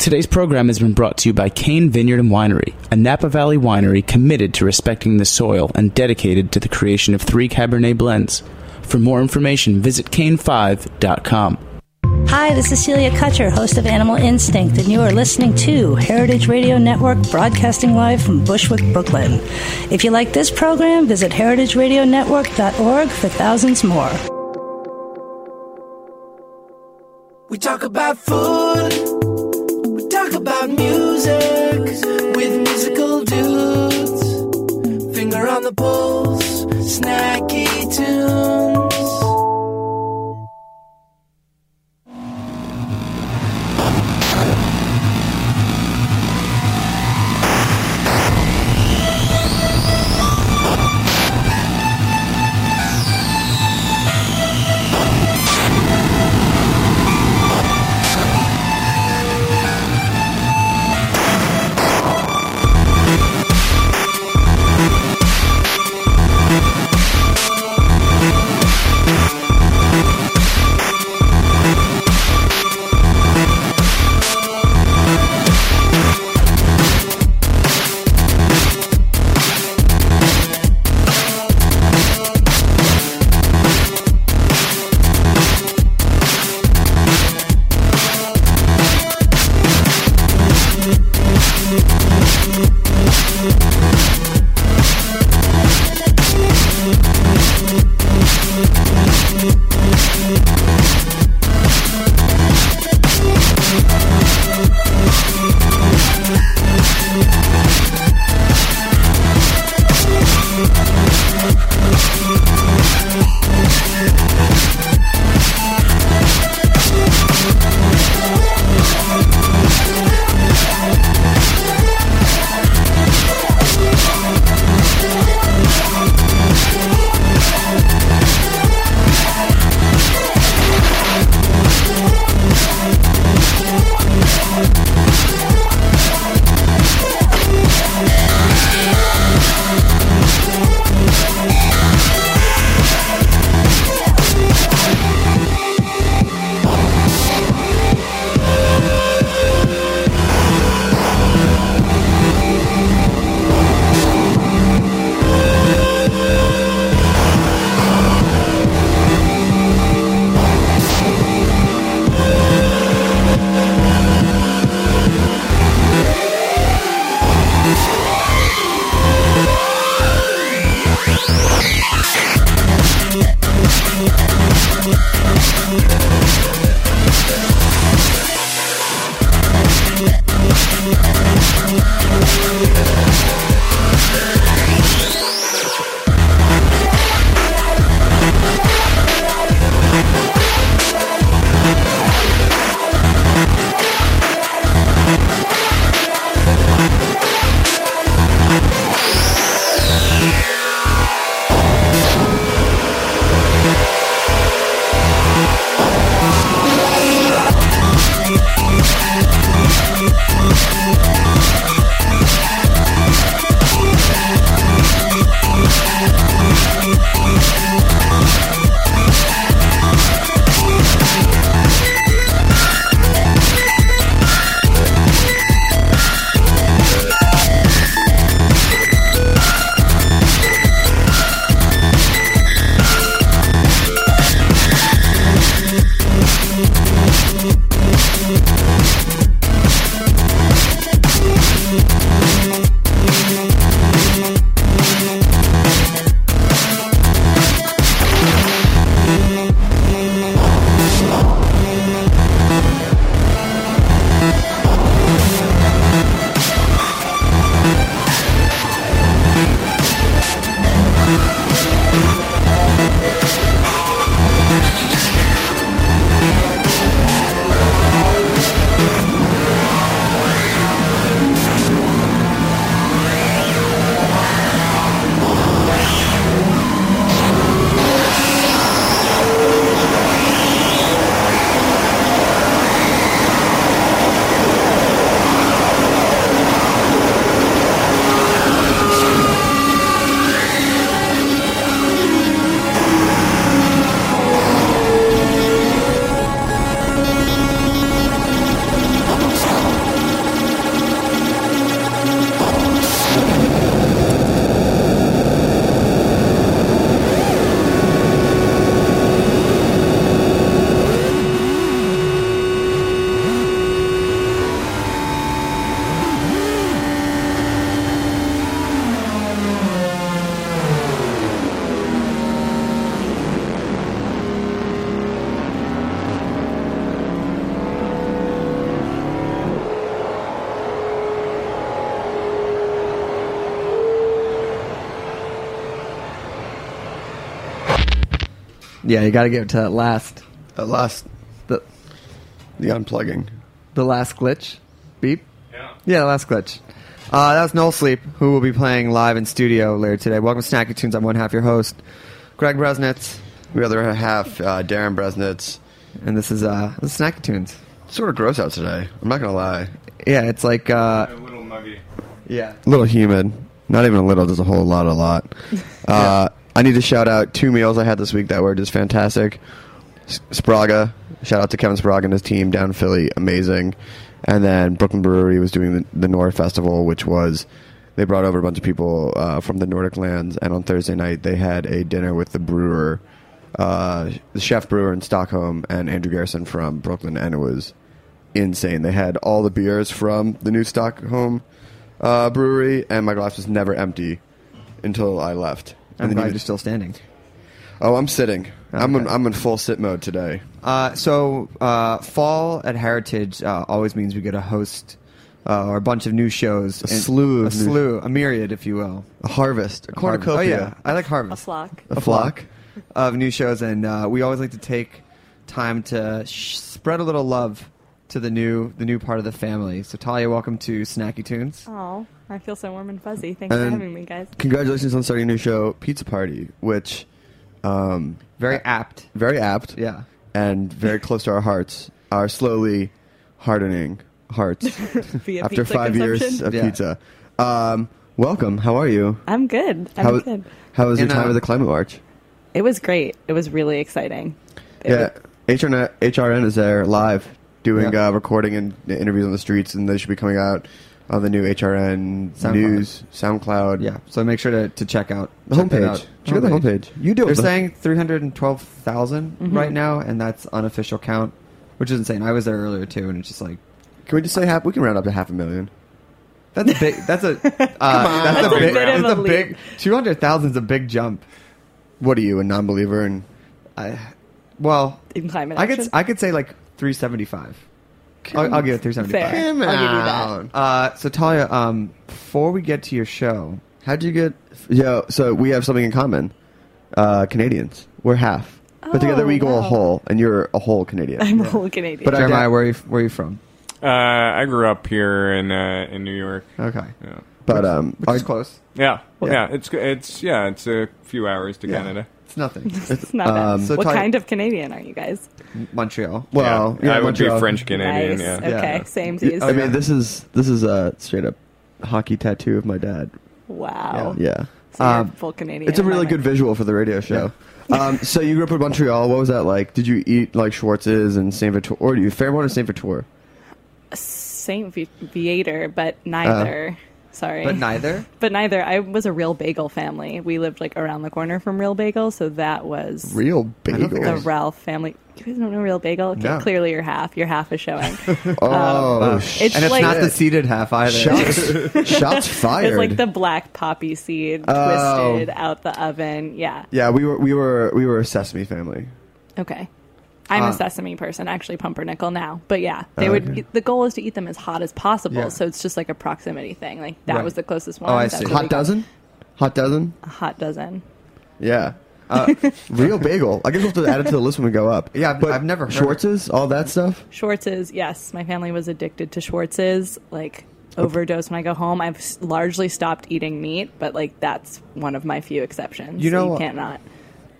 Today's program has been brought to you by Cain Vineyard and Winery, a Napa Valley winery committed to respecting the soil and dedicated to the creation of three Cabernet blends. For more information, visit cain5.com. Hi, this is Celia Kutcher, host of Animal Instinct, and you are listening to Heritage Radio Network, broadcasting live from Bushwick, Brooklyn. If you like this program, visit heritageradionetwork.org for thousands more. We talk about food talk about music with musical dudes. Finger on the pulse, snacky tunes. Yeah, you got to get to that last, At last, the the unplugging. the last glitch. Beep. Yeah. Yeah, the last glitch. Uh, that was Noel Sleep, who will be playing live in studio later today. Welcome to Snacky Tunes. I'm one half your host, Greg Bresnitz, The other half, uh, Darin Bresnitz. and this is uh, this is Snacky Tunes. Sort of gross out today. I'm not gonna lie. Yeah, it's like uh, A little muggy. yeah. A little humid. Not even a little. There's a whole lot, a lot. Uh, I need to shout out two meals I had this week that were just fantastic. Sbraga. Shout out to Kevin Sbraga and his team down in Philly. Amazing. And then Brooklyn Brewery was doing the, the Nord Festival, which was they brought over a bunch of people uh, from the Nordic lands. And on Thursday night, they had a dinner with the brewer, uh, the chef brewer in Stockholm, and Andrew Garrison from Brooklyn, and it was insane. They had all the beers from the new Stockholm uh, brewery, and my glass was never empty until I left. I'm And then glad you- you're still standing. Oh, I'm sitting. I'm in, I'm in full sit mode today. Uh, so uh, fall at Heritage uh, always means we get to host uh, or a bunch of new shows. A slew a new- slew, a myriad, if you will. A harvest, a Harvest. cornucopia, Oh yeah, I like harvest. A harvest. flock. a flock. of new shows, and uh, we always like to take time to sh- spread a little love to the new the new part of the family. So Talia, welcome to Snacky Tunes. Oh, I feel so warm and fuzzy. Thanks for having me, guys. Congratulations on starting a new show, Pizza Party, which um, Very apt. very apt Yeah. and very close to our hearts. Our slowly hardening hearts after five years of Yeah. pizza. Um, welcome. How are you? I'm good. I'm how, good. how was your And, time uh, at the climate march? It was great. It was really exciting. It Yeah, was- HRN, HRN is there live doing Yeah. uh, recording and interviews on the streets, and they should be coming out on the new HRN SoundCloud. news SoundCloud. Yeah. So make sure to, to check out the check homepage. out. Check out the homepage. You do They're it. the- saying three hundred and twelve right now, and that's unofficial count, which is insane. I was there earlier too, and it's just like Can we just say half? We can round up to half a million. that's a big. That's a uh, that's, That's a a big. That's a a big. Two hundred thousand is a big jump. What are you, a non-believer? And I, well, in climate I could. I could say like three seventy five. I'll, I'll give it 375. Fair. Come I'll give you on. that. Uh, so Talia, um, before we get to your show, how'd you get? Yeah, so we have something in common. Uh, Canadians, we're half, but together Oh, we equal a whole, and you're a whole Canadian. I'm a whole Canadian. But I- Jeremiah, where are you, where are you from? Uh, I grew up here in uh, in New York. Okay, Yeah, but um, which our- is close. yeah, Yeah. yeah. It's it's yeah. It's a few hours to Yeah. Canada. It's nothing. it's not bad. um, So what Talia- kind of Canadian are you guys? Montreal. well, yeah, yeah, I would Montreal. be French Canadian. nice. Yeah. Okay. Yeah. Same Yeah, seas. I mean, this is this is a straight up hockey tattoo of my dad. wow. Yeah, So Um, full Canadian. it's a really good visual for the radio show. Um, so you grew up in Montreal. What was that like? Did you eat like Schwartz's and Saint Viateur, or do you Fairmount or Saint Viateur? Saint Vi- Viateur, but neither. Sorry, But neither. But neither. I was a real bagel family. We lived like around the corner from Real Bagel, so that was Real I don't think bagel. the Ralph family. You guys don't know Real Bagel? Okay, No. clearly you're half. Your half is showing. Oh, Um, It's and it's like- not the seeded half either. shots, shots fired. it's like the black poppy seed Oh. twisted out the oven. Yeah. yeah, we were we were we were a Sesame family. Okay. I'm Uh, a sesame person, actually pumpernickel now. But yeah, they Oh, would. okay. The goal is to eat them as hot as possible, Yeah. so it's just like a proximity thing. Like that Right. was the closest one. Oh, I That's see. what we Hot got. dozen, hot dozen. A hot dozen. Yeah. Uh, real bagel. I guess we'll have to add it to the list when we go up. Yeah, but I've never heard Schwartz's, all that stuff. Schwartz's, yes. My family was addicted to Schwartz's. Like overdose when I go home. I've largely stopped eating meat, but like that's one of my few exceptions. You know- you can't not.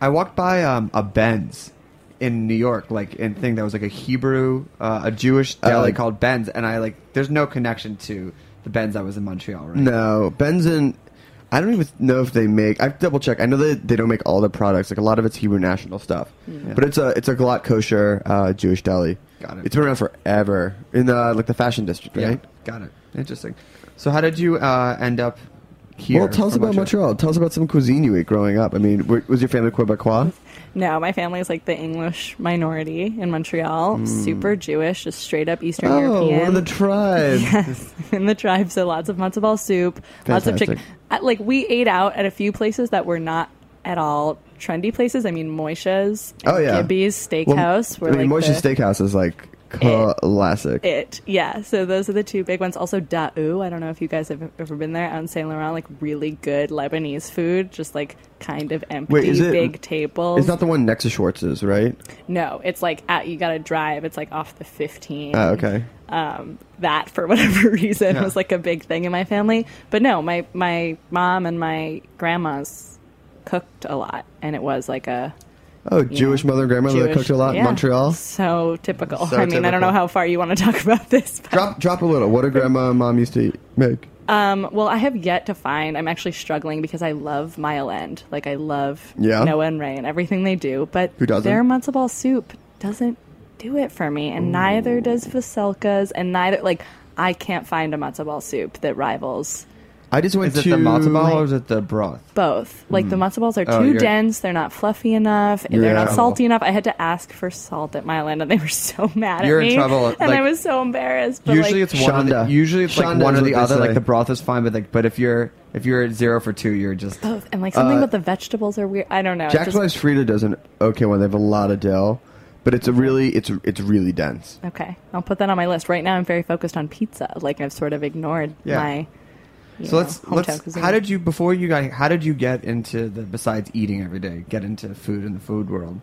I walked by um, a Ben's in New York, like in thing that was like a Hebrew, uh, a Jewish deli Uh, called Ben's, and I like. There's no connection to the Ben's that was in Montreal, right? No, Benson. I don't even know if they make. I've double checked. I know that they don't make all the products. Like a lot of it's Hebrew national stuff, but it's a it's a glatt kosher uh, Jewish deli. Got it. It's been around forever in the like the fashion district, Yeah, right? got it. Interesting. So how did you uh, end up here? well, tell us about Montreal. Tell us about some cuisine you ate growing up. I mean, were, was your family Quebecois? No, my family is like the English minority in Montreal. Hmm. Super Jewish, just straight up Eastern Oh, European. one of the tribes. Yes, in the tribe. So lots of matzo ball soup, lots of chicken. Like we ate out at a few places that were not at all trendy places. I mean, Moishe's, Oh, yeah. Gibby's Steakhouse. Well, were I mean, like Moishe's the- Steakhouse is like classic. it. Yeah, so those are the two big ones. Also, Daou. I don't know if you guys have ever been there on Saint Laurent. Like really good Lebanese food, just like kind of empty, Wait, is it- big tables. It's not the one next to Schwartz's, right? no, it's like at, you got to drive. It's like off the fifteen. Oh, okay. um, that for whatever reason Yeah. was like a big thing in my family. But no, my my mom and my grandmas cooked a lot, and it was like a Oh, Jewish mother and grandmother that cooked a lot in. Montreal. So typical. So I mean, I don't know how far you want to talk about this. But, Drop, drop a little. What did grandma and mom used to eat, make? um, well, I have yet to find. I'm actually struggling because I love Mile End. Like I love Yeah? Noah and Rae and everything they do, but Who doesn't? their matzo ball soup doesn't do it for me, and neither does Veselka's, and neither like I can't find a matzo ball soup that rivals I just went to. Is it the matzo ball or is it the broth? both. Like the matzo balls are Oh, too you're- dense. They're not fluffy enough. They're Yeah. not salty enough. I had to ask for salt at Mile End, and they were so mad You're at in me. trouble, and like- I was so embarrassed. But usually like, it's one. Or Shonda. the, usually it's like Shonda one is or the they other. say. Like the broth is fine, but like, but if you're if you're at zero for two, you're just both, and like something Uh, with the vegetables are weird. I don't know. It Jack's just- Wife's Freda does an okay one. They have a lot of dill, but it's a really it's it's really dense. okay, I'll put that on my list. Right now, I'm very focused on pizza. Like I've sort of ignored Yeah. my. So know, let's let's. cuisine. How did you before you got? How did you get into the besides eating every day? Get into food in the food world.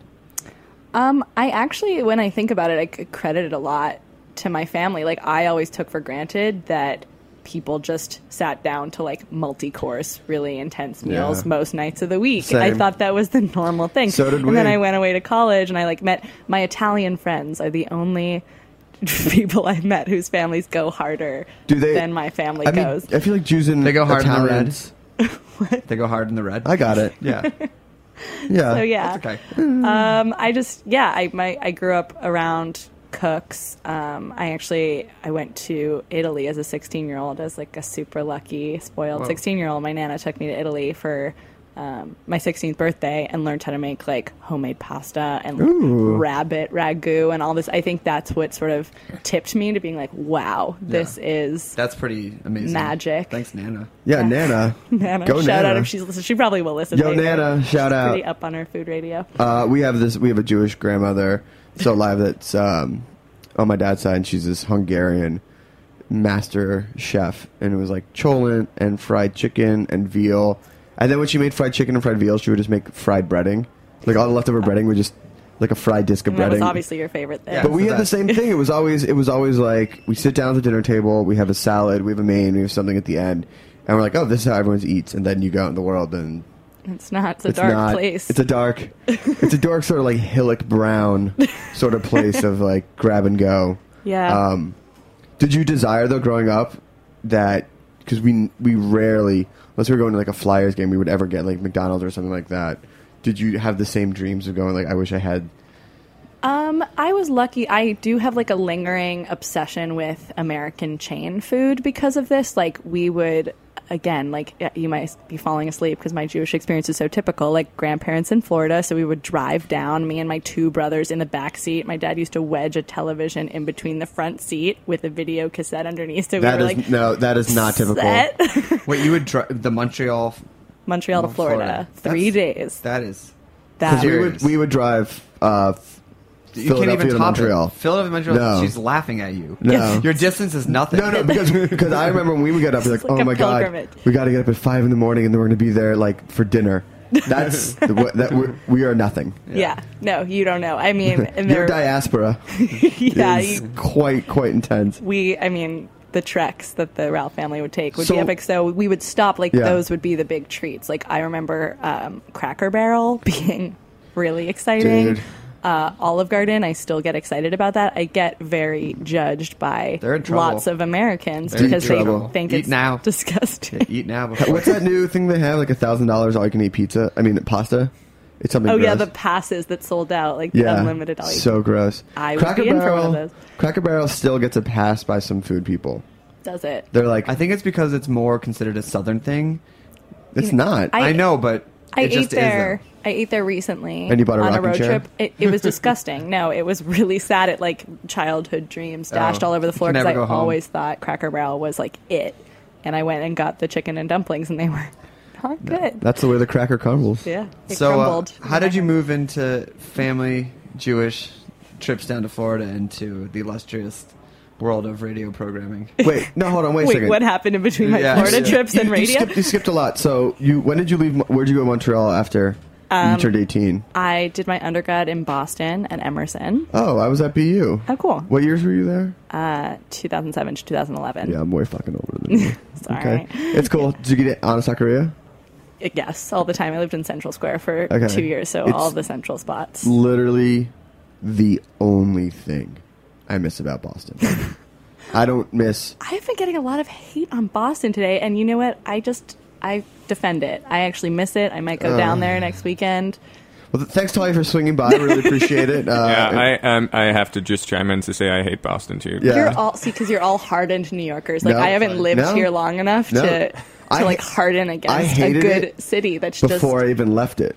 Um, I actually, when I think about it, I credit it a lot to my family. Like, I always took for granted that people just sat down to like multi-course, really intense meals Yeah. most nights of the week. I thought that was the normal thing. So did and then. I went away to college, and I like met my Italian friends. Are the only people I met whose families go harder Do they- than my family I mean, goes. I feel like Jews and They go hard in the red. Italians. They go hard in the red. I got it. yeah, Yeah. so yeah, that's okay. Um, I just yeah, I my I grew up around cooks. Um, I actually I went to Italy as a 16 year old as like a super lucky spoiled Whoa. 16 year old. My nana took me to Italy for um, my 16th birthday and learned how to make like homemade pasta and like, rabbit ragu and all this. I think that's what sort of tipped me into being like, wow, this is That's pretty amazing. Magic. Thanks, Nana. Yeah, Nana. Nana. Go Shout out Nana. if she's listening. She probably will listen. Yo, later. Nana, shout She's out. Pretty up on her food radio. Uh, we have this. We have a Jewish grandmother still alive that's um, on my dad's side, and she's this Hungarian master chef, and it was like cholent and fried chicken and veal. And then when she made fried chicken and fried veal, she would just make fried breading. Like all the leftover breading would just like a fried disc of And that was breading. obviously your favorite thing. Yeah. But we So had the same thing. It was always it was always like we sit down at the dinner table, we have a salad, we have a main, we have something at the end, and we're like, oh, this is how everyone eats. And then you go out in the world and It's not. It's a it's dark not. place. It's a dark. it's a dark sort of like hillock brown sort of place of like grab and go. yeah. Um, did you desire though growing up that because we we rarely unless we were going to like a Flyers game we would ever get like McDonald's or something like that. Did you have the same dreams of going like I wish I had? Um, I was lucky. I do have like a lingering obsession with American chain food because of this. Like we would again, like you might be falling asleep because my Jewish experience is so typical. Like grandparents in Florida, so we would drive down. Me and my two brothers in the back seat. My dad used to wedge a television in between the front seat with a video cassette underneath. So That we is like no, that is not typical. set. Wait, you would drive the Montreal. Montreal to Florida, Florida. three That's- days. That is. That Because we would we would drive uh, You can't Philadelphia even to top Montreal. It. Philadelphia, Montreal. No. She's laughing at you. No. Your distance is nothing. No, no, because because I remember when we would get up, we're like, like oh a my god, we got to get up at five in the morning, and then we're going to be there like for dinner. That's the, what, that we're, we are nothing. yeah. no, you don't know. I mean, Your diaspora yeah, is you, quite quite intense. we i mean the treks that the Ralph family would take would So- be epic. So we would stop. Like Yeah. those would be the big treats. Like I remember um, Cracker Barrel being really exciting. Dude. Uh, Olive Garden, I still get excited about that. I get very judged by They're in trouble. lots of Americans They're because they think Eat it's now. disgusting. Eat now. Before. What's that new thing they have? Like a thousand dollars all you can eat pizza. I mean pasta. It's something. Oh yeah, the passes that sold out, like the yeah, unlimited all you so gross. I would be in for of those. Cracker Barrel still gets a pass by some food people. does it. They're like, I think it's because it's more considered a southern thing. it's not. I- I, know, but I it just ate there. Isn't. I ate there recently. And you bought a on a road chair? trip. It, it was disgusting. No, it was really sad. It like childhood dreams dashed Oh, all over the you floor can because never I go home. always thought Cracker Barrel was like it, and I went and got the chicken and dumplings, and they were not good. That's the way the cracker crumbles. Yeah, it So, uh, crumbled. how did you move into family Jewish trips down to Florida into the illustrious world of radio programming. Wait, no, hold on, wait, a Wait, second. what happened in between my Yeah. Florida You- trips you, and you radio? skipped, you skipped a lot. So you, when did you leave? Mo- Where'd you go to Montreal after Um, you turned eighteen? I did my undergrad in Boston at Emerson. Oh, I was at BU. Oh, cool. What years were you there? Uh, 2007 to 2011. Yeah, I'm way fucking older than you. Sorry. okay, it's cool. Did you get it on a Sakuria? Yes, all the time. I lived in Central Square for Okay. two years, so It's- all the central spots. Literally, the only thing I miss about Boston. I don't miss. I've been getting a lot of hate on Boston today, and you know what? I just I defend it. I actually miss it. I might go down there next weekend. Well, thanks, Tali, for swinging by. I really appreciate it. Uh, yeah, I um, I have to just chime in to say I hate Boston too. Yeah. You're all see because you're all hardened New Yorkers. Like No. I haven't lived No. here long enough No. to to I- like harden against a good it city that's just before just. I even left it.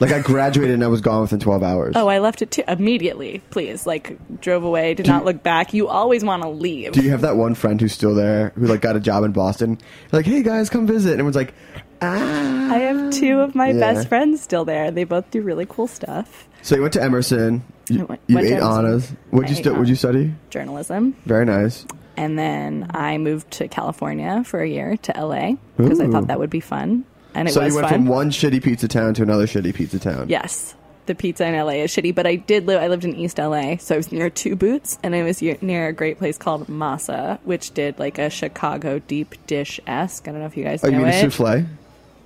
Like I graduated and I was gone within 12 hours. Oh, I left it too immediately. Please, like drove away, did not look back. You always want to leave. Do you have that one friend who's still there who like got a job in Boston? Like, hey guys, come visit. And everyone's like, ah. I have two of my Yeah. best friends still there. They both do really cool stuff. So you went to Emerson. You, went- you went ate honors. What'd you stu- What'd you study? Journalism. Very nice. And then I moved to California for a year to LA because I thought that would be fun. And it so was you went fun. from one shitty pizza town to another shitty pizza town. Yes. The pizza in LA is shitty, but I did live. I lived in East LA, so I was near Two Boots, and I was near- near a great place called Masa, which did like a Chicago deep dish esque. I don't know if you guys Oh, you know mean a it. souffle?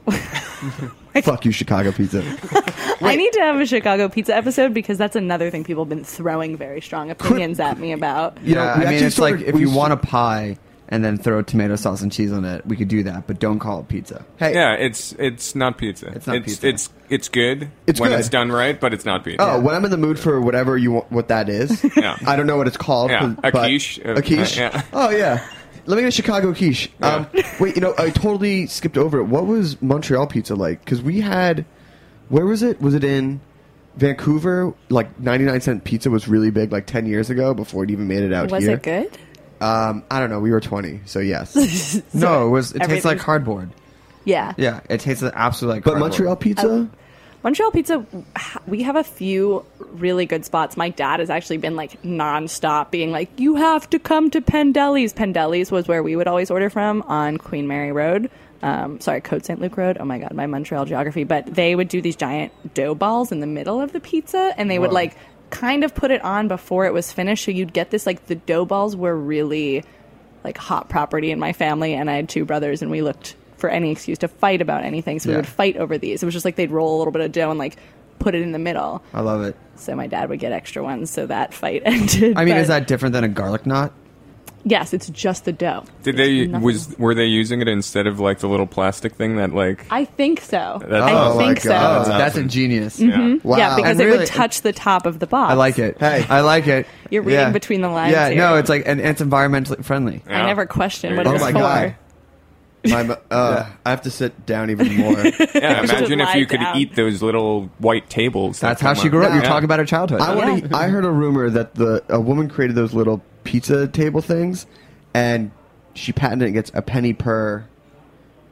Fuck you, Chicago pizza. I need to have a Chicago pizza episode because that's another thing people have been throwing very strong opinions at me about. You know, yeah, we I mean, it's like if you want a pie and then throw tomato sauce and cheese on it, we could do that, but don't call it pizza. Hey, Yeah, it's it's not pizza. It's not it's, pizza. It's it's good It's when good. it's done right, but it's not pizza. Oh, when I'm in the mood for whatever you want, what that is. Yeah. I don't know what it's called. Yeah, but- a quiche. Uh, A quiche. uh, yeah. Oh yeah. Let me get a Chicago quiche. Um, wait, you know, I totally skipped over it. What was Montreal pizza like? Because we had, where was it? Was it in Vancouver? Like 99 cent pizza was really big, like 10 years ago, before it even made it out Was here. it good? Um, I don't know. We were 20, so yes. no, it was. It tastes like everything's- cardboard. Yeah. Yeah, it tastes absolutely like. but cardboard. Montreal pizza. Montreal pizza, we have a few really good spots. My dad has actually been like nonstop being like, you have to come to Pendelli's. Pendelli's was where we would always order from on Queen Mary Road. Um, sorry, Côte St. Luc Road. Oh my God, my Montreal geography. But they would do these giant dough balls in the middle of the pizza and they would Whoa. like kind of put it on before it was finished. So you'd get this like the dough balls were really like hot property in my family and I had two brothers and we looked for any excuse to fight about anything. So we would fight over these. It was just like they'd roll a little bit of dough and like put it in the middle. I love it. So my dad would get extra ones so that fight ended. I mean, But is that different than a garlic knot? Yes, it's just the dough. Did they nothing. was were they using it instead of like the little plastic thing that like I think so. That's I awesome. think Oh my God. so. Oh, that's ingenious. yeah. Wow. Yeah, because And it really- would touch the top of the box. I like it. Hey. I like it. You're reading between the lines Yeah, here. no, it's like and it's environmentally friendly. I never questioned what There it you was Oh my for. god. My, uh, I have to sit down even more. Yeah, imagine if lie you could down. eat those little white tables. that That's how come she grew up. Yeah. You're talking about her childhood. I Yeah. want to. I heard a rumor that the a woman created those little pizza table things, and she patented it and gets a penny per.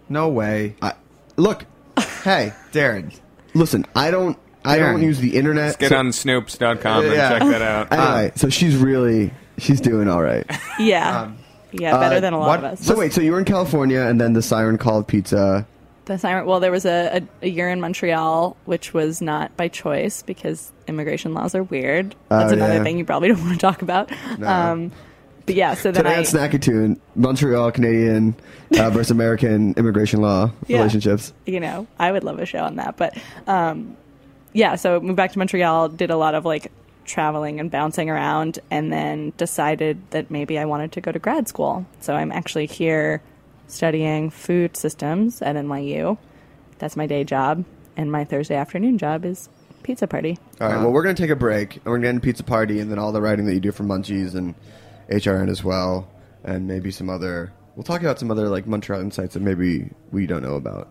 no way, I, look, hey, Darin. listen. I don't. I don't Darin. use the internet. Let's get so- on Snopes.com and Yeah. check that out. Anyway, so she's really she's doing all right. Yeah. Um, yeah, better uh, than a lot what- of us. So wait, so you were in California, and then the siren called pizza. The siren. Well, there was a, a, a year in Montreal, which was not by choice because immigration laws are weird. That's Oh, another yeah. thing you probably don't want to talk about. Um, but yeah, so then Today I. on Snackatoon, Montreal Canadian uh, versus American immigration law Yeah. relationships. you know, I would love a show on that. But um, yeah, so moved back to Montreal, did a lot of like traveling and bouncing around, and then decided that maybe I wanted to go to grad school. So I'm actually here studying food systems at NYU. That's my day job, and my Thursday afternoon job is pizza party. All right. Well, we're gonna take a break, and we're gonna end pizza party, and then all the writing that you do for Munchies and HRN as well, and maybe some other. We'll talk about some other like Montreal insights that maybe we don't know about.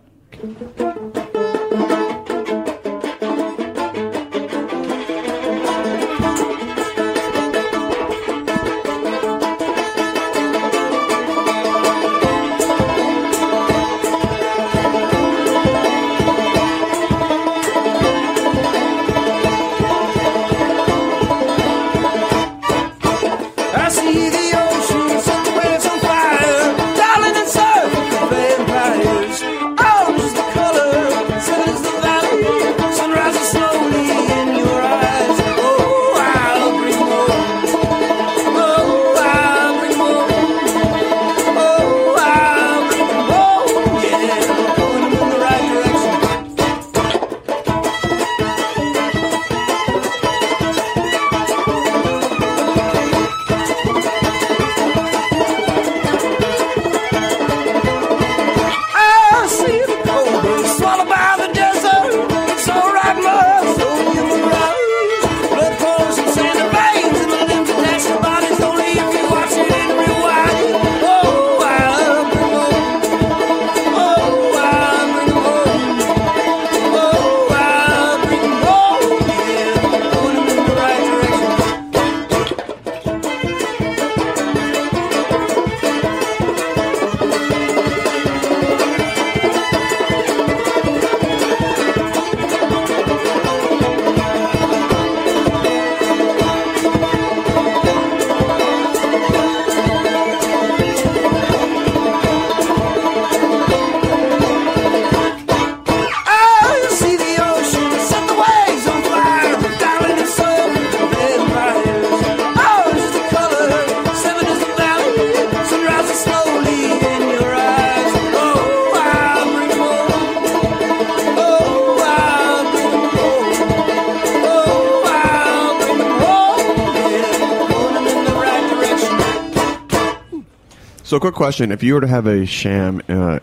Quick question: If you were to have a sham uh,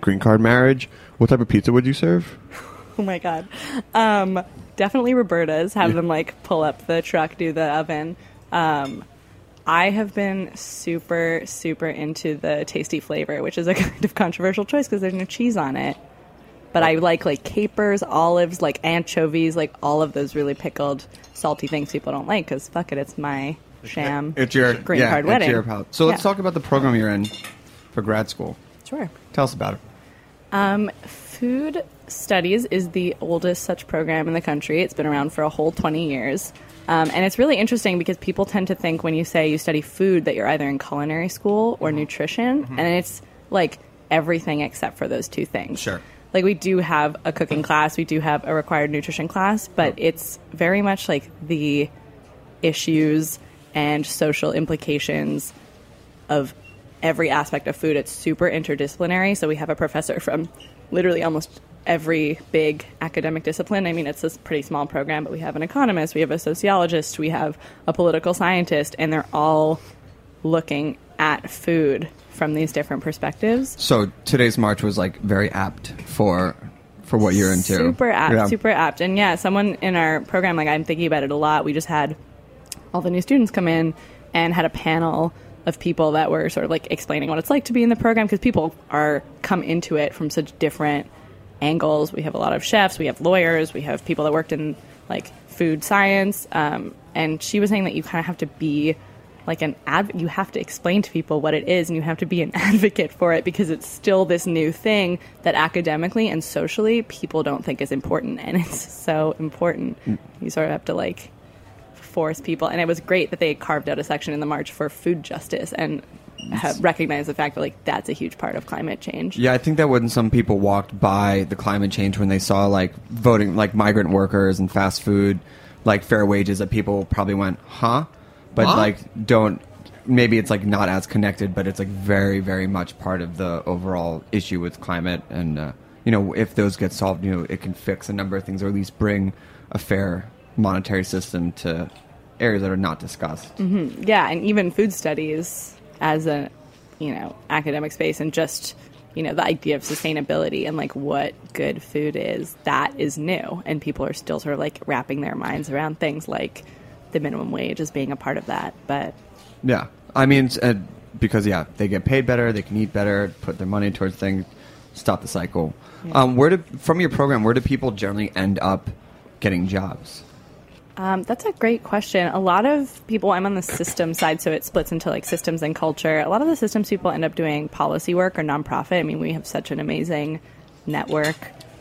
green card marriage, what type of pizza would you serve? Oh my god. Um, definitely Roberta's. Have them like pull up the truck, do the oven. Um, I have been super, super into the tasty flavor, which is a kind of controversial choice because there's no cheese on it. But I like like capers, olives, like anchovies, like all of those really pickled, salty things people don't like because fuck it, it's my sham It's your green yeah, card wedding. your. So let's Yeah. talk about the program you're in for grad school. Sure. Tell us about it. Um, food studies is the oldest such program in the country. It's been around for a whole 20 years. Um, and it's really interesting because people tend to think when you say you study food that you're either in culinary school or nutrition. And it's like everything except for those two things. Sure. Like we do have a cooking class, we do have a required nutrition class, but it's very much like the issues and social implications of every aspect of food. It's super interdisciplinary. So we have a professor from literally almost every big academic discipline. I mean, it's a pretty small program, but we have an economist, we have a sociologist, we have a political scientist, and they're all looking at food from these different perspectives. So today's march was like very apt for for what you're into. Super apt, Yeah. super apt. And yeah, someone in our program, like I'm thinking about it a lot. We just had all the new students come in and had a panel of people that were sort of like explaining what it's like to be in the program because people are come into it from such different angles. We have a lot of chefs, we have lawyers, we have people that worked in like food science. Um, and she was saying that you kind of have to be like an adv- you have to explain to people what it is and you have to be an advocate for it because it's still this new thing that academically and socially people don't think is important and it's so important you sort of have to like force people and it was great that they carved out a section in the march for food justice and ha- recognize the fact that like that's a huge part of climate change Yeah, I think that when some people walked by the climate change when they saw like voting like migrant workers and fast food, like fair wages, that people probably went, huh? But Huh? like don't maybe it's like not as connected, but it's like very, very much part of the overall issue with climate and uh, you know, if those get solved, you know, it can fix a number of things or at least bring a fair monetary system to areas that are not discussed. yeah and even food studies as a you know academic space and just you know the idea of sustainability and like what good food is that is new and people are still sort of like wrapping their minds around things like the minimum wage as being a part of that but Yeah, I mean, uh, because yeah, they get paid better, they can eat better, put their money towards things, stop the cycle. Um, where do from your program? Where do people generally end up getting jobs? Um, that's a great question. A lot of people, I'm on the system side, so it splits into like systems and culture. A lot of the systems people end up doing policy work or nonprofit. I mean, we have such an amazing network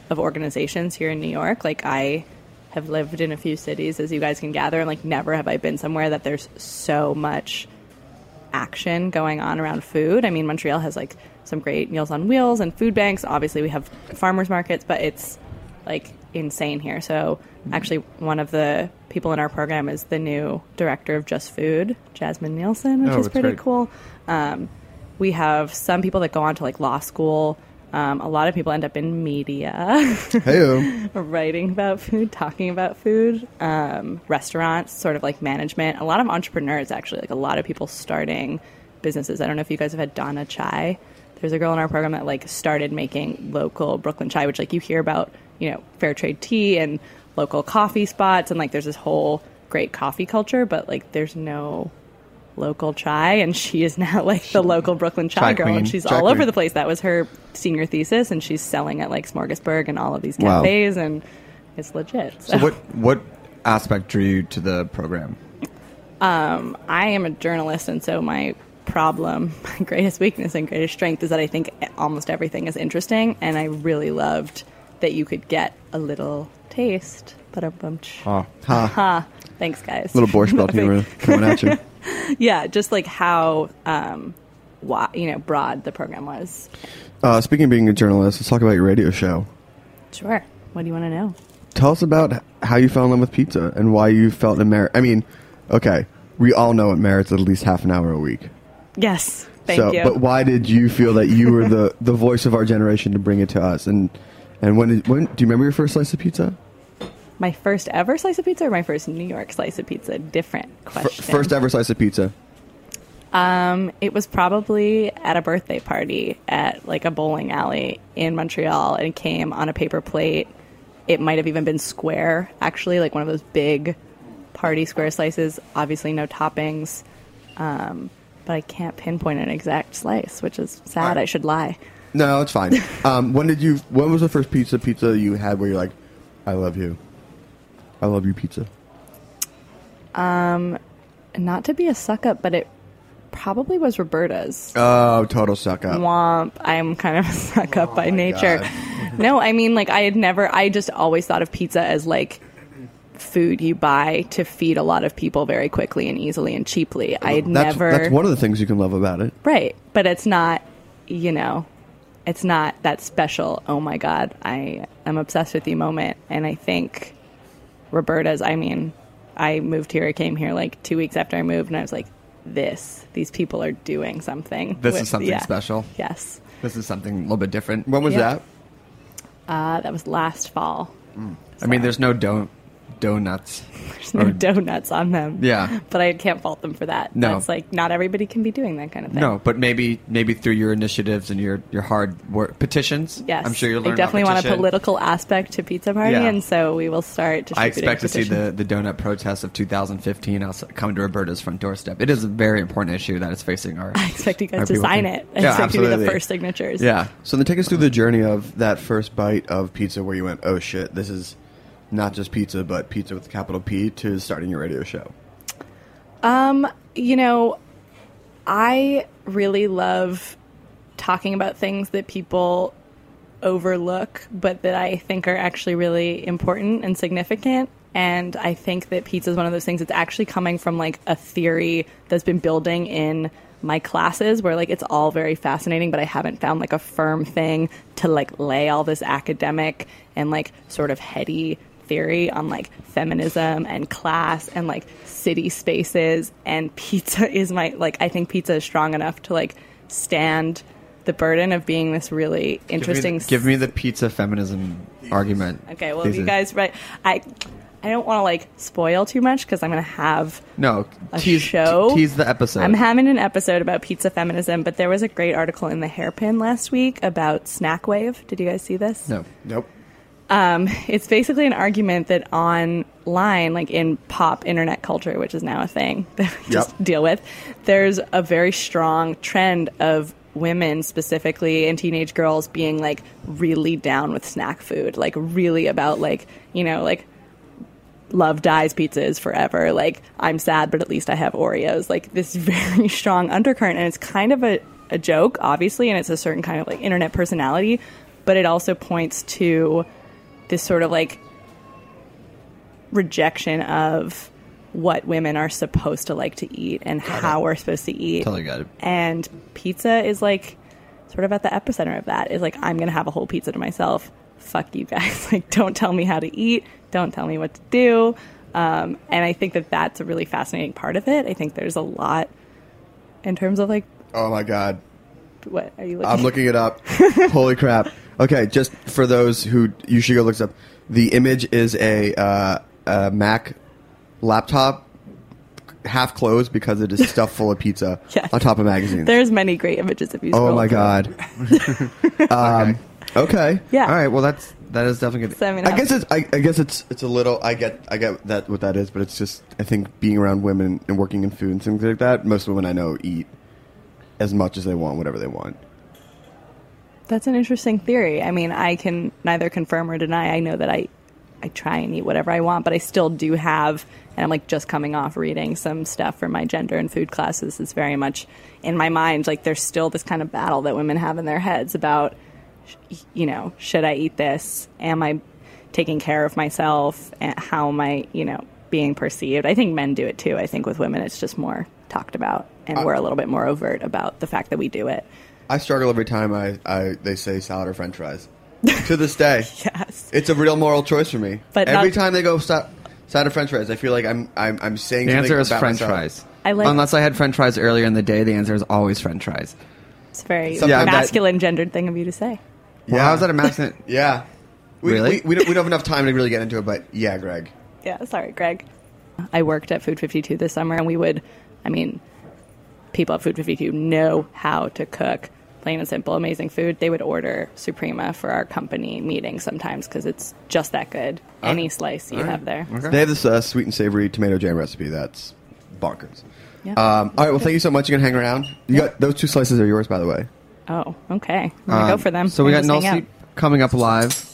of organizations here in New York. Like, I have lived in a few cities, as you guys can gather, and like, never have I been somewhere that there's so much action going on around food. I mean, Montreal has like some great Meals on Wheels and food banks. Obviously, we have farmers markets, but it's like insane here. So, actually, one of the people in our program is the new director of Just Food, Jasmine Nielsen, which Oh, is pretty great. cool. Um, we have some people that go on to like law school. Um, a lot of people end up in media. Hey, writing about food, talking about food, um, restaurants, sort of like management. A lot of entrepreneurs, actually, like a lot of people starting businesses. I don't know if you guys have had Dona Chai. There's a girl in our program that like started making local Brooklyn chai, which like you hear about, you know, fair trade tea and local coffee spots, and like there's this whole great coffee culture, but like there's no local chai, and she is now like the local Brooklyn chai, Chai girl, queen. and she's Chai all over the place. That was her senior thesis, and she's selling at like Smorgasburg and all of these Wow. cafes, and it's legit. So, what what aspect drew you to the program? Um, I am a journalist, and so my problem, my greatest weakness and greatest strength is that I think almost everything is interesting, and I really loved that you could get a little taste. But a bunch. Oh, Ha! Thanks, guys. little Borscht Belt humor coming at you. yeah, just like how, um, why, you know, broad the program was. Uh, speaking of being a journalist, let's talk about your radio show. Sure. What do you want to know? Tell us about how you fell in love with pizza and why you felt it merit. I mean, okay, we all know it merits at least half an hour a week. Yes. Thank so, you. but why did you feel that you were the, the voice of our generation to bring it to us? And and when did, when do you remember your first slice of pizza? my first ever slice of pizza or my first New York slice of pizza? Different F- question. first ever slice of pizza. Um, it was probably at a birthday party at like a bowling alley in Montreal, and it came on a paper plate. It might have even been square, actually, like one of those big party square slices. Obviously, no toppings, um, but I can't pinpoint an exact slice, which is sad. Alright. I should lie. No, it's fine. um, when did you? When was the first pizza pizza you had where you're like, I love you, I love you pizza? Um, Not to be a suck up, but it probably was Roberta's. Oh, total suck up. Womp. I'm kind of a suck up by nature. No, I mean, like, I had never, I just always thought of pizza as like food you buy to feed a lot of people very quickly and easily and cheaply. I had That's never. that's one of the things you can love about it. Right. But it's not, you know, it's not that special. Oh my God, I am obsessed with you moment. And I think Roberta's, I mean, I moved here, I came here like two weeks after I moved, and I was like, this, these people are doing something. This with- is something yeah. special. Yes. This is something a little bit different. When was Yeah. that? Uh, that was last fall. I mean, there's no don- donuts. There's no Or- donuts on them. Yeah. But I can't fault them for that. No. It's like, not everybody can be doing that kind of thing. No, but maybe maybe through your initiatives and your your hard work petitions. Yes. I'm sure you'll I learn. definitely about want a political aspect to Pizza Party, Yeah. and so we will start I expect to see the, the donut protest of 2015 outside, come to Roberta's front doorstep. It is a very important issue that is facing our. I expect you guys to people. sign it. I Yeah, expect you to be the first signatures. Yeah, So then take us through the journey of that first bite of pizza where you went, oh shit, this is not just pizza, but pizza with a capital P to starting your radio show. Um, you know, I really love talking about things that people overlook, but that I think are actually really important and significant. And I think that pizza is one of those things that's actually coming from like a theory that's been building in my classes where like it's all very fascinating, but I haven't found like a firm thing to like lay all this academic and like sort of heady theory on like feminism and class and like city spaces and pizza is my like I think pizza is strong enough to like stand the burden of being this really interesting Give me, give me the pizza feminism argument. Okay, well if you guys right I I don't want to like spoil too much because I'm going to have no a tease, show. te- tease the episode. I'm having an episode about pizza feminism, but there was a great article in the Hairpin last week about Snack Wave. Did you guys see this? no. Nope. Um, it's basically an argument that online, like in pop internet culture, which is now a thing that we just deal with, there's a very strong trend of women specifically and teenage girls being like really down with snack food, like really about like, you know, like love dies pizzas forever. Like I'm sad, but at least I have Oreos. Like this very strong undercurrent, and it's kind of a, a joke, obviously, and it's a certain kind of like internet personality, but it also points to this sort of like rejection of what women are supposed to like to eat and how we're supposed to eat. Totally got it. And pizza is like sort of at the epicenter of that. Is like I'm gonna have a whole pizza to myself. Fuck you guys. Like don't tell me how to eat. Don't tell me what to do. Um, and I think that that's a really fascinating part of it. I think there's a lot in terms of like Oh my god. what are you looking? I'm looking it up. Holy crap. Okay, just for those who you should go look this up. The image is a, uh, a Mac laptop half closed because it is stuffed full of pizza Yes. on top of magazines. There's many great images if you. oh my god. um, okay. Yeah. All right. Well, that's that is definitely good. So, I mean, I guess it's I, I guess it's it's a little I get I get that what that is, but it's just I think being around women and working in food and things like that. Most women I know eat as much as they want, whatever they want. That's an interesting theory. I mean, I can neither confirm or deny. I know that I, I try and eat whatever I want, but I still do have, and I'm like just coming off reading some stuff for my gender and food classes. It's very much in my mind. Like there's still this kind of battle that women have in their heads about, you know, should I eat this? Am I taking care of myself? And how am I, you know, being perceived? I think men do it too. I think with women, it's just more talked about, and uh, we're a little bit more overt about the fact that we do it. I struggle every time I, I they say salad or French fries. to this day, yes, it's a real moral choice for me. But every not- time they go sa- salad or French fries, I feel like I'm I'm, I'm saying The something answer is French myself. fries. I like- Unless I had French fries earlier in the day, the answer is always French fries. It's a very that- masculine, gendered thing of you to say. Yeah, Yeah. how's that a masculine? Yeah, we, Really? We, we, don't, we don't have enough time to really get into it, but yeah, Greg. Yeah, sorry, Greg. I worked at Food 52 this summer, and we would, I mean, people at Food 52 know how to cook plain and simple, amazing food, they would order Suprema for our company meeting sometimes because it's just that good. Uh, Any slice you right. have there. Okay. They have this uh, sweet and savory tomato jam recipe that's bonkers. Yeah. Um, all right, well, thank you so much. You can hang around. You yeah. got those two slices are yours, by the way. Oh, okay. I'm um, go for them. So we got Null coming up live.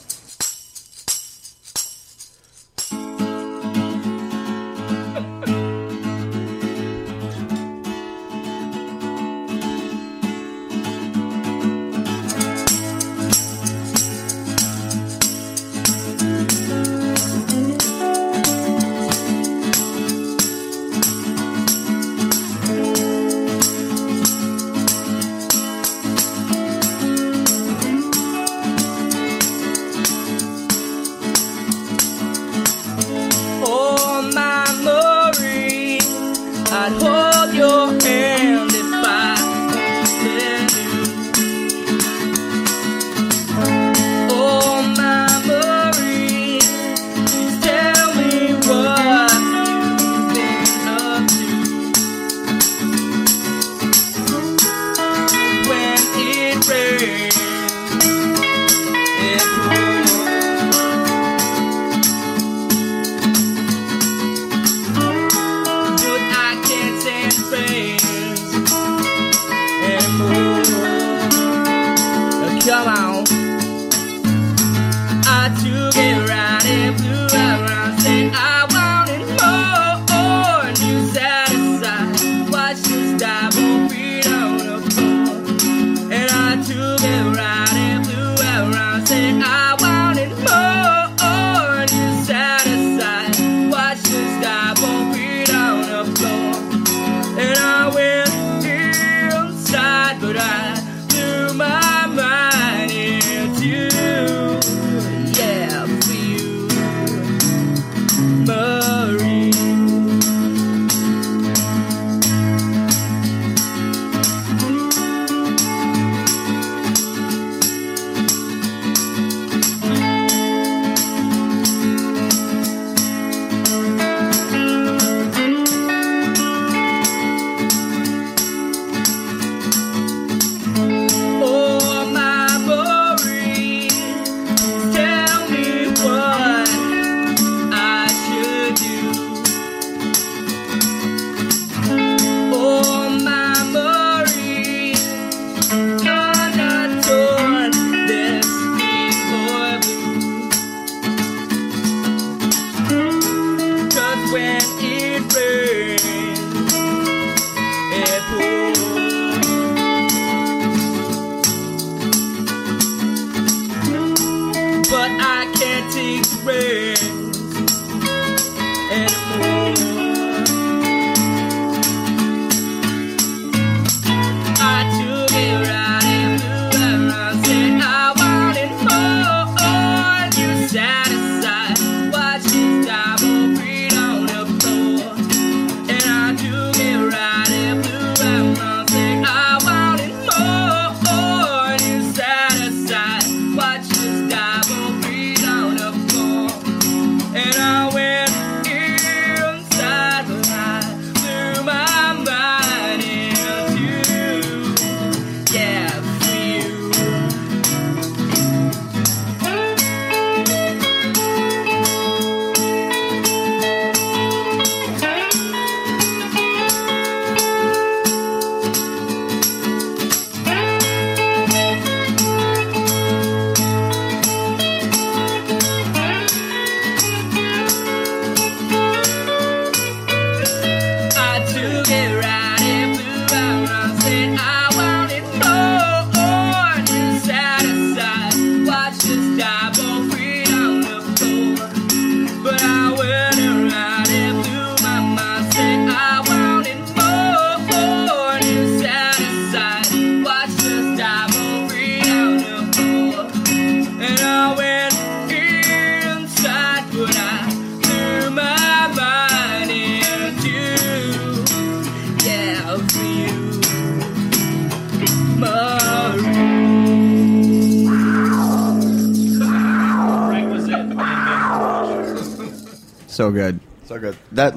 that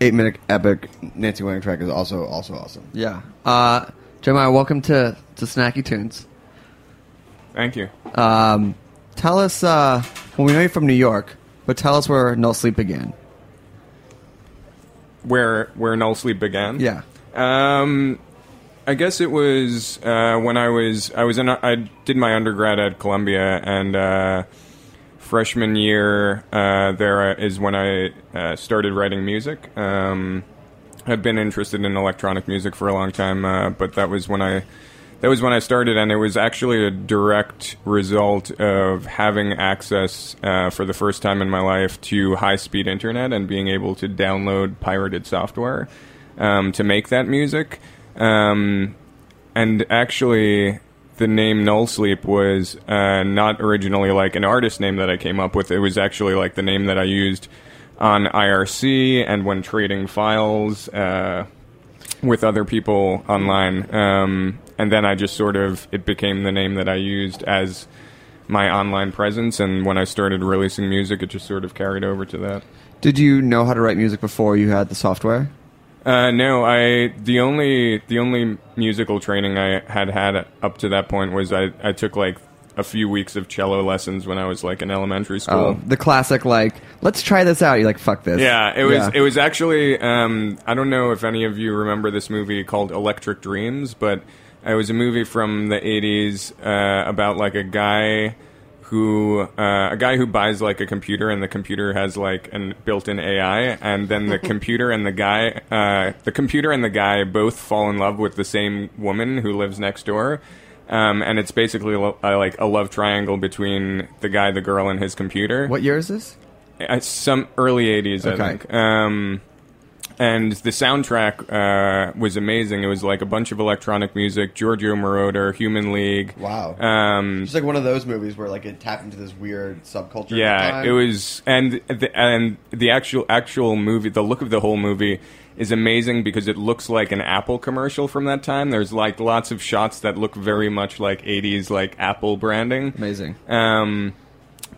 eight minute epic Nancy Wang track is also also awesome. Yeah. Uh, Jeremiah, welcome to, to Snacky Tunes. Thank you. Um, tell us, uh, well, we know you're from New York, but tell us where Null Sleep began. Where where Null Sleep began? Yeah. Um, I guess it was uh, when I was I was in I did my undergrad at Columbia and. Uh, freshman year uh, there is when I uh, started writing music. Um, I've been interested in electronic music for a long time, uh, but that was when I that was when I started, and it was actually a direct result of having access uh, for the first time in my life to high speed internet and being able to download pirated software um, to make that music. Um, and actually, the name Null Sleep was uh, not originally like an artist name that I came up with. It was actually like the name that I used on IRC and when trading files uh, with other people online. Um, and then I just sort of, it became the name that I used as my online presence. And when I started releasing music, it just sort of carried over to that. Did you know how to write music before you had the software? Uh, no, I the only the only musical training I had had up to that point was I, I took like a few weeks of cello lessons when I was like in elementary school. Oh, the classic, like, let's try this out. You're like, fuck this. Yeah, it was Yeah. it was actually um, I don't know if any of you remember this movie called Electric Dreams, but it was a movie from the 80s uh, about like a guy who uh, a guy who buys like a computer and the computer has like an built-in AI and then the computer and the guy uh, the computer and the guy both fall in love with the same woman who lives next door um, and it's basically lo- uh, like a love triangle between the guy the girl and his computer What year is this? uh, some early 80s i Okay. think um, and the soundtrack uh, was amazing it was like a bunch of electronic music giorgio moroder human league Wow. um, It's like one of those movies where like it tapped into this weird subculture. at the yeah time. it was and the, and the actual actual movie the look of the whole movie is amazing because it looks like an apple commercial from that time there's like lots of shots that look very much like 80s like apple branding Amazing. um,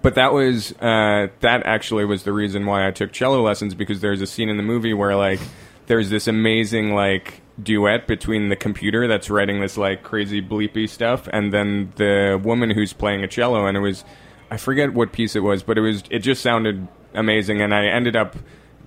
but that was uh, that actually was the reason why I took cello lessons because there's a scene in the movie where like there's this amazing like duet between the computer that's writing this like crazy bleepy stuff and then the woman who's playing a cello. And it was I forget what piece it was but it was it just sounded amazing. And I ended up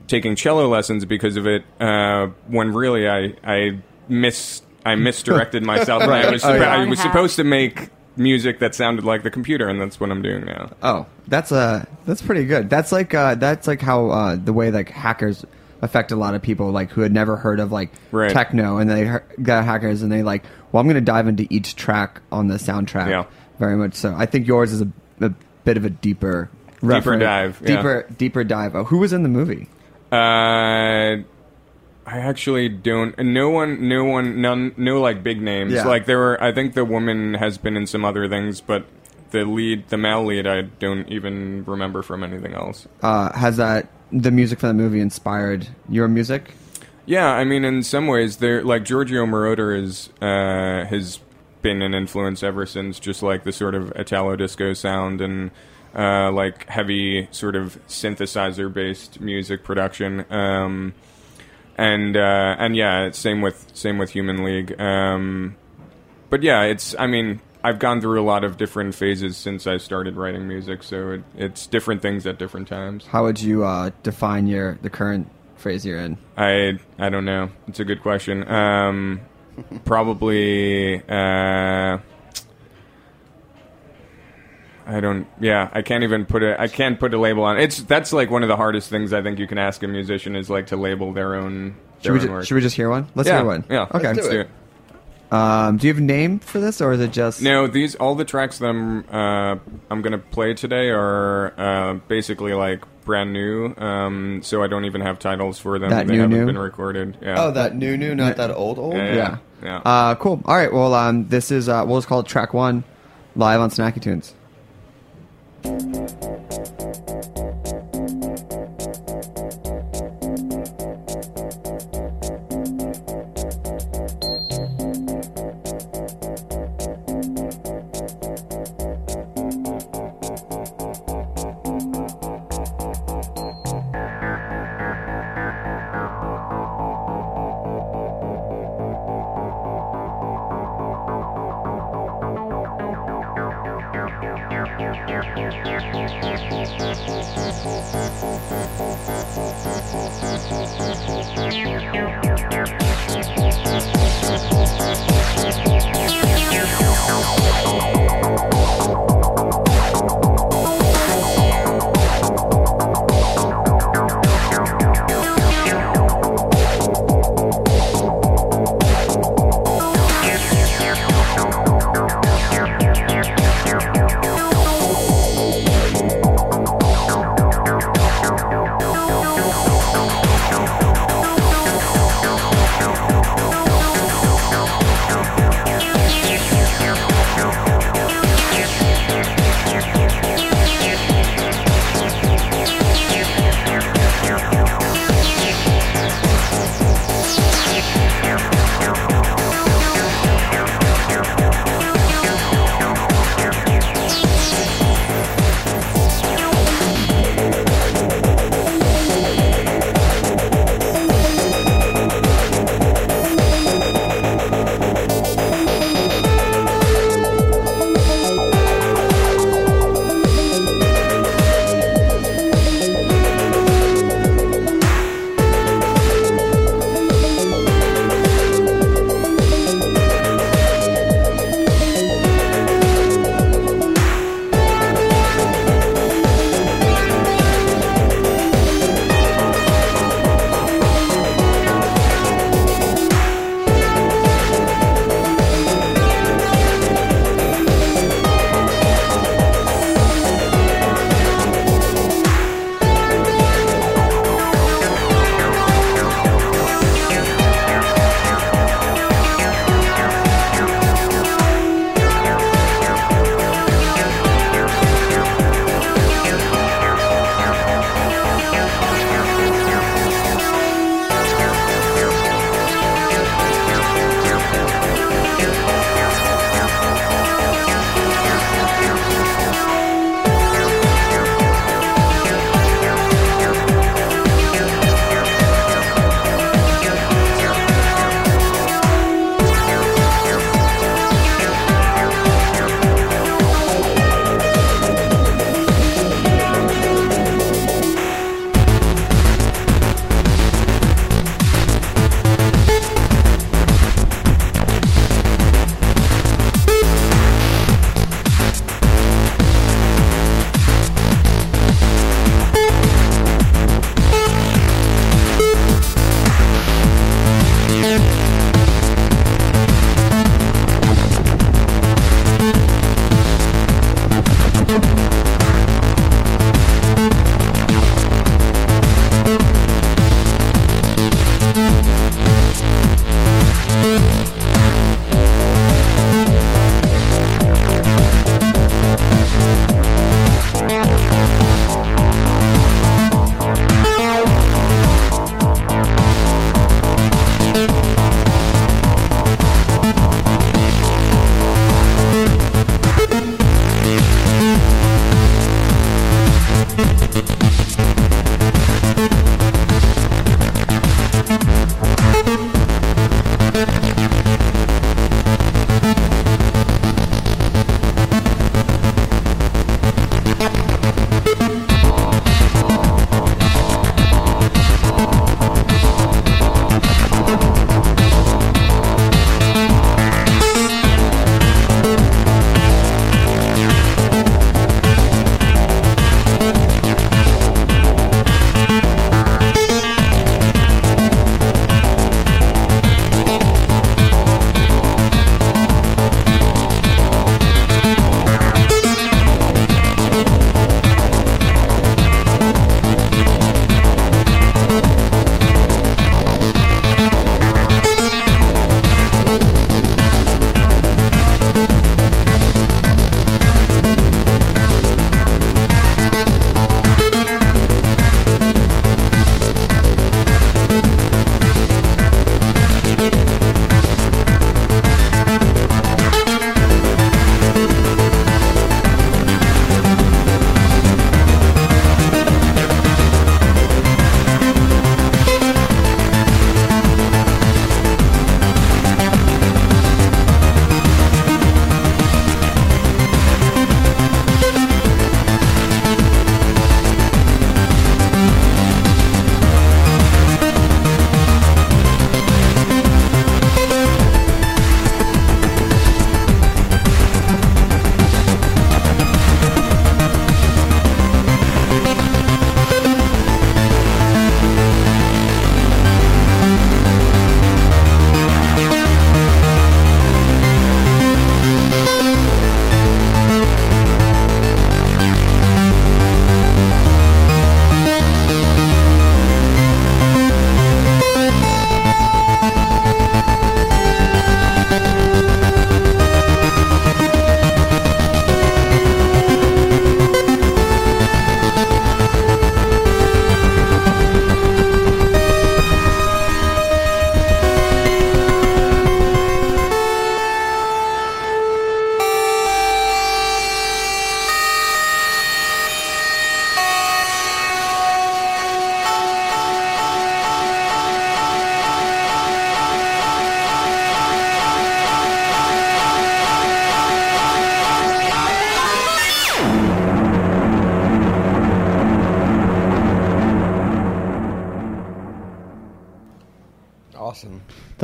taking cello lessons because of it uh, when really I I miss I misdirected myself. And I was Oh. I was supposed to make music that sounded like the computer and that's what I'm doing now. Oh, that's uh that's pretty good. That's like uh that's like how uh the way like hackers affect a lot of people like who had never heard of like Right. techno and they got hackers and they like well I'm going to dive into each track on the soundtrack. Yeah. Very much so. I think yours is a, a bit of a deeper reference- dive, yeah. Deeper deeper dive. Oh, who was in the movie? Uh, I actually don't. No one, no one, none, no like big names. Yeah. Like there were. I think the woman has been in some other things, but the lead, the male lead, I don't even remember from anything else. Uh has that the music for the movie inspired your music? Yeah, I mean, in some ways, there like Giorgio Moroder is uh, has been an influence ever since, just like the sort of Italo disco sound and uh, like heavy sort of synthesizer based music production. Um, and uh, and yeah, same with same with Human League. Um, but yeah, it's I mean. I've gone through a lot of different phases since I started writing music, so it, it's different things at different times. How would you uh define your the current phase you're in? I I don't know. It's a good question. Um, probably. Uh, I don't. Yeah, I can't even put a. I can't put a label on. It's that's like one of the hardest things I think you can ask a musician is like to label their own. Should we, own ju- work. should we just hear one? Let's yeah, hear one. Yeah. Okay. Let's do it. Um, do you have a name for this, or is it just No, these all the tracks that I'm uh, I'm gonna play today are uh, basically like brand new. Um, so I don't even have titles for them. That they new, haven't new? been recorded. Yeah. Oh, that new, new, not that old, old. Yeah, Yeah. yeah. Uh, cool. All right. Well, um, this is uh, we'll just call it track one, live on Snacky Tunes. Thank you.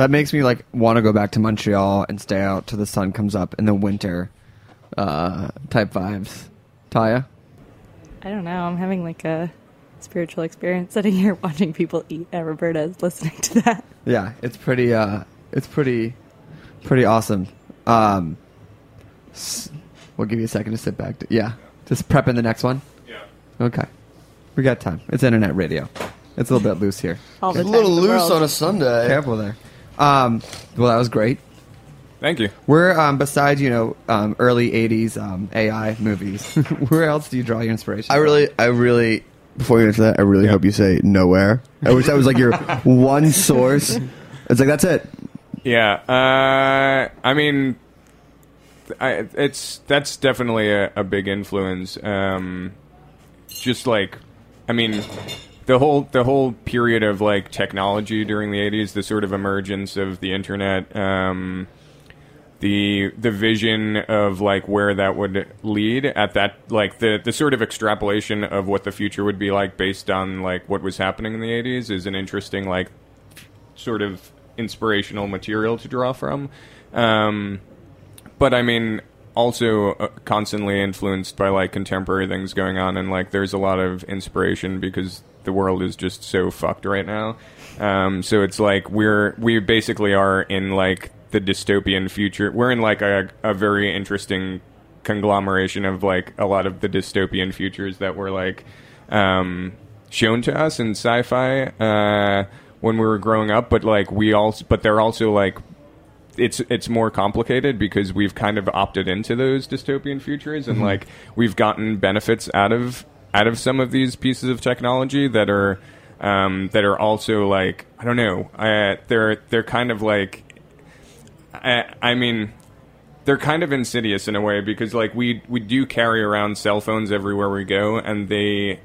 That makes me like want to go back to Montreal and stay out till the sun comes up in the winter. Uh, type vibes. Taya. I don't know. I'm having like a spiritual experience sitting here watching people eat at Roberta's, listening to that. Yeah, it's pretty. Uh, it's pretty, pretty awesome. Um, s- we'll give you a second to sit back. To, yeah, just prepping the next one. Yeah. Okay, we got time. It's internet radio. It's a little bit loose here. All the It's a little loose world. on a Sunday. Careful there. Um, well, that was great. Thank you. Where, um, besides you know, um, early '80s um, AI movies, where else do you draw your inspiration? I from? really, I really, before you answer that, I really Yeah. hope you say nowhere. I wish that was like your one source. It's like that's it. Yeah, uh, I mean, I, it's that's definitely a, a big influence. Um, just like, I mean, the whole the whole period of like technology during the '80s, the sort of emergence of the internet, um, the the vision of like where that would lead at that like the the sort of extrapolation of what the future would be like based on like what was happening in the '80s is an interesting like sort of inspirational material to draw from. Um, but I mean, also uh, constantly influenced by like contemporary things going on, and like there's a lot of inspiration because the world is just so fucked right now. Um, so it's like we're we basically are in like the dystopian future. We're in like a, a very interesting conglomeration of like a lot of the dystopian futures that were like um, shown to us in sci-fi uh, when we were growing up. But like we also, but they're also like it's it's more complicated because we've kind of opted into those dystopian futures and like we've gotten benefits out of out of some of these pieces of technology that are um, that are also like I don't know uh, they're they're kind of like I, I mean they're kind of insidious in a way because like we we do carry around cell phones everywhere we go and they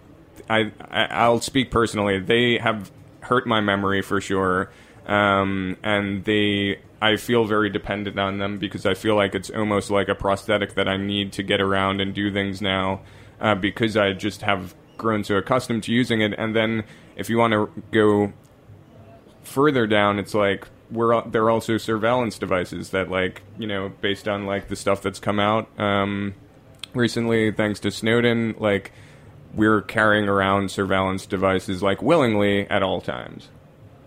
I, I I'll speak personally they have hurt my memory for sure um, and they I feel very dependent on them because I feel like it's almost like a prosthetic that I need to get around and do things now uh, because I just have grown so accustomed to using it and then if you want to go further down, it's like we're al- they're also surveillance devices that like you know based on like the stuff that's come out um, recently thanks to Snowden, like we're carrying around surveillance devices like willingly at all times.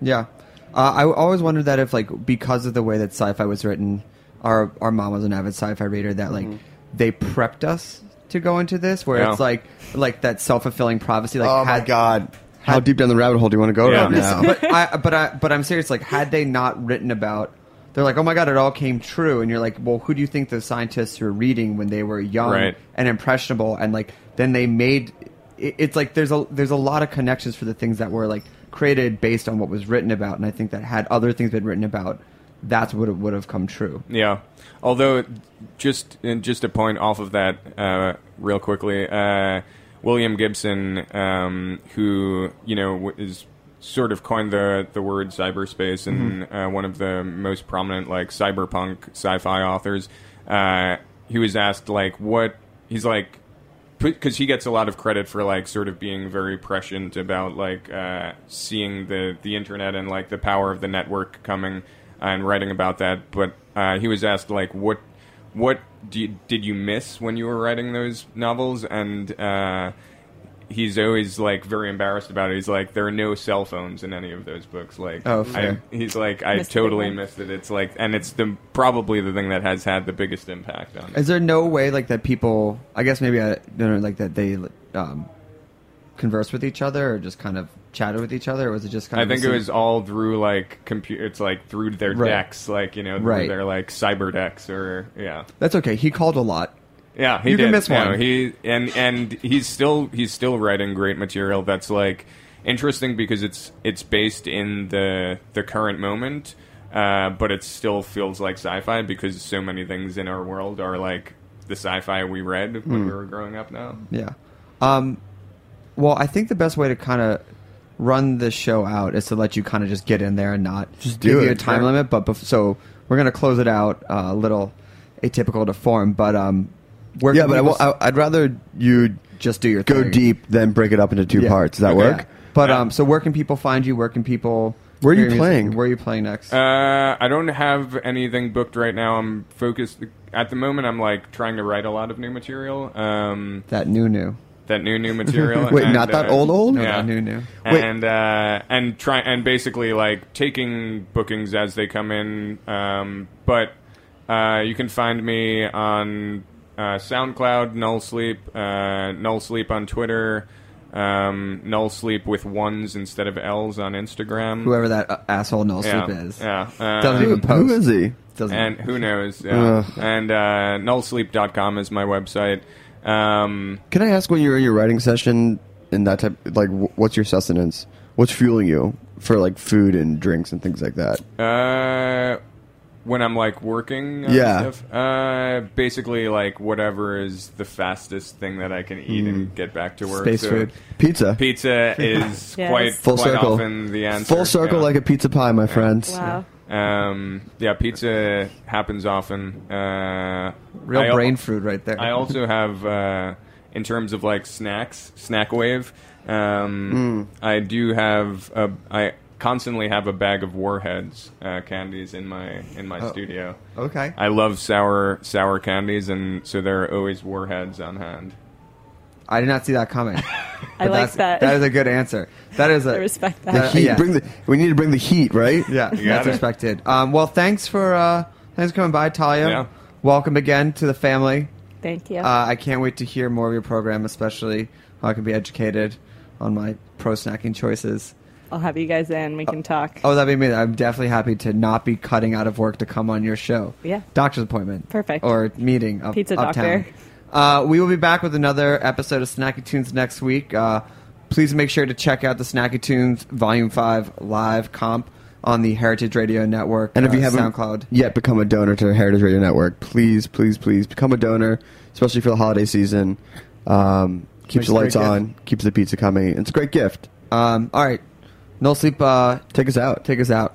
Yeah, uh, I always wondered that if like because of the way that sci-fi was written, our our mom was an avid sci-fi reader. That like they prepped us to go into this, where Yeah. it's like like that self-fulfilling prophecy. Like oh my had- god! How deep down the rabbit hole do you want to go Yeah. right now? but I but I but I'm serious. Like had they not written about. They're like, oh my god, it all came true, and you're like, well, who do you think the scientists were reading when they were young Right. and impressionable, and like then they made. it- It's like there's a there's a lot of connections for the things that were like created based on what was written about, and I think that had other things been written about, that's what would have come true. Yeah. Although, just and just a point off of that, uh, real quickly, uh, William Gibson, um, who you know is sort of coined the the word cyberspace and uh, one of the most prominent like cyberpunk sci-fi authors. Uh, he was asked like what he's like because he gets a lot of credit for like sort of being very prescient about like uh, seeing the the internet and like the power of the network coming and writing about that. But uh, he was asked like what what do you, did you miss when you were writing those novels and. Uh, He's always like very embarrassed about it. He's like, there are no cell phones in any of those books. Like, Oh, I, he's like, I Missed totally one. missed it. It's like, and it's the probably the thing that has had the biggest impact on. it. Is there no way like that people? I guess maybe I don't know, like that they um, converse with each other or just kind of chatted with each other, or was it just kind I of? think it was all through like computer. It's like through their Right. decks, like you know, through Right. their like cyber decks, or yeah, That's okay. He called a lot. yeah. He You did. can miss No, one. he and and he's still he's still writing great material that's like interesting because it's it's based in the the current moment, uh, but it still feels like sci-fi because so many things in our world are like the sci-fi we read Hmm. when we were growing up. Now, Yeah. Um, well, I think the best way to kind of run this show out is to let you kind of just get in there and not Just give do you a time sure. limit. But bef- so we're gonna close it out uh, a little atypical to form, but um, where yeah, but I, people wa- I, I'd rather you just do your go thing. deep then break it up into two Yeah. parts. Does that Okay. work? Yeah. But Yeah. um, so where can people find you? Where can people Where are you Hear music. playing? Where are you playing next? Uh, I don't have anything booked right now. I'm focused at the moment. I'm like trying to write a lot of new material. Um, that new new. That new new material. Wait, and, not that uh, old old? No, Yeah. that new new. Wait. and uh, and try and basically like taking bookings as they come in. Um, but uh, you can find me on uh, SoundCloud, Null Sleep, uh, Null Sleep on Twitter, um, Null Sleep with ones instead of L's on Instagram. Whoever that uh, asshole no yeah, sleep is. yeah. Uh, Doesn't even Who post. is he? Doesn't. and who knows? Yeah. Ugh. and uh, nullsleep.com is my website. Um, Can I ask when you're in your writing session and that type, like, what's your sustenance? What's fueling you for like food and drinks and things like that? Uh, when I'm like working, on Yeah. stuff, uh, basically like whatever is the fastest thing that I can eat and get back to work. Space So food. Pizza. Pizza is Yes. quite Full quite circle. often the answer. Full circle yeah. like a pizza pie, my friends. Wow. Um, yeah, pizza happens often. Uh, Real I al- brain food right there. I also have, uh, in terms of like snacks, snack wave. Um, I do have a. I constantly have a bag of Warheads uh, candies in my in my studio. okay. I love sour sour candies, and so there are always Warheads on hand. I did not see that coming. I like that's- that. That is a good answer. That is a I respect Uh, that. Heat. yeah. Bring the. We need to bring the heat, right? Yeah, You that's it. respected. Um, well, thanks for uh, thanks for coming by, Talia. Yeah. Welcome again to the family. Thank you. Uh, I can't wait to hear more of your program, especially how I can be educated on my pro snacking choices. I'll have you guys in. We can talk. Oh, that'd be amazing. I'm definitely happy to not be cutting out of work to come on your show. Yeah. Doctor's appointment. Perfect. Or meeting up, Pizza uptown. doctor. Uh, we will be back with another episode of Snacky Tunes next week. Uh, please make sure to check out the Snacky Tunes Volume 5 live comp on the Heritage Radio Network And if you uh, haven't SoundCloud. yet become a donor to the Heritage Radio Network, please, please, please become a donor, especially for the holiday season. Um, keeps the lights on, keeps the pizza coming. It's a great gift. Um, all right. Null Sleep. Uh, Take us out. take us out.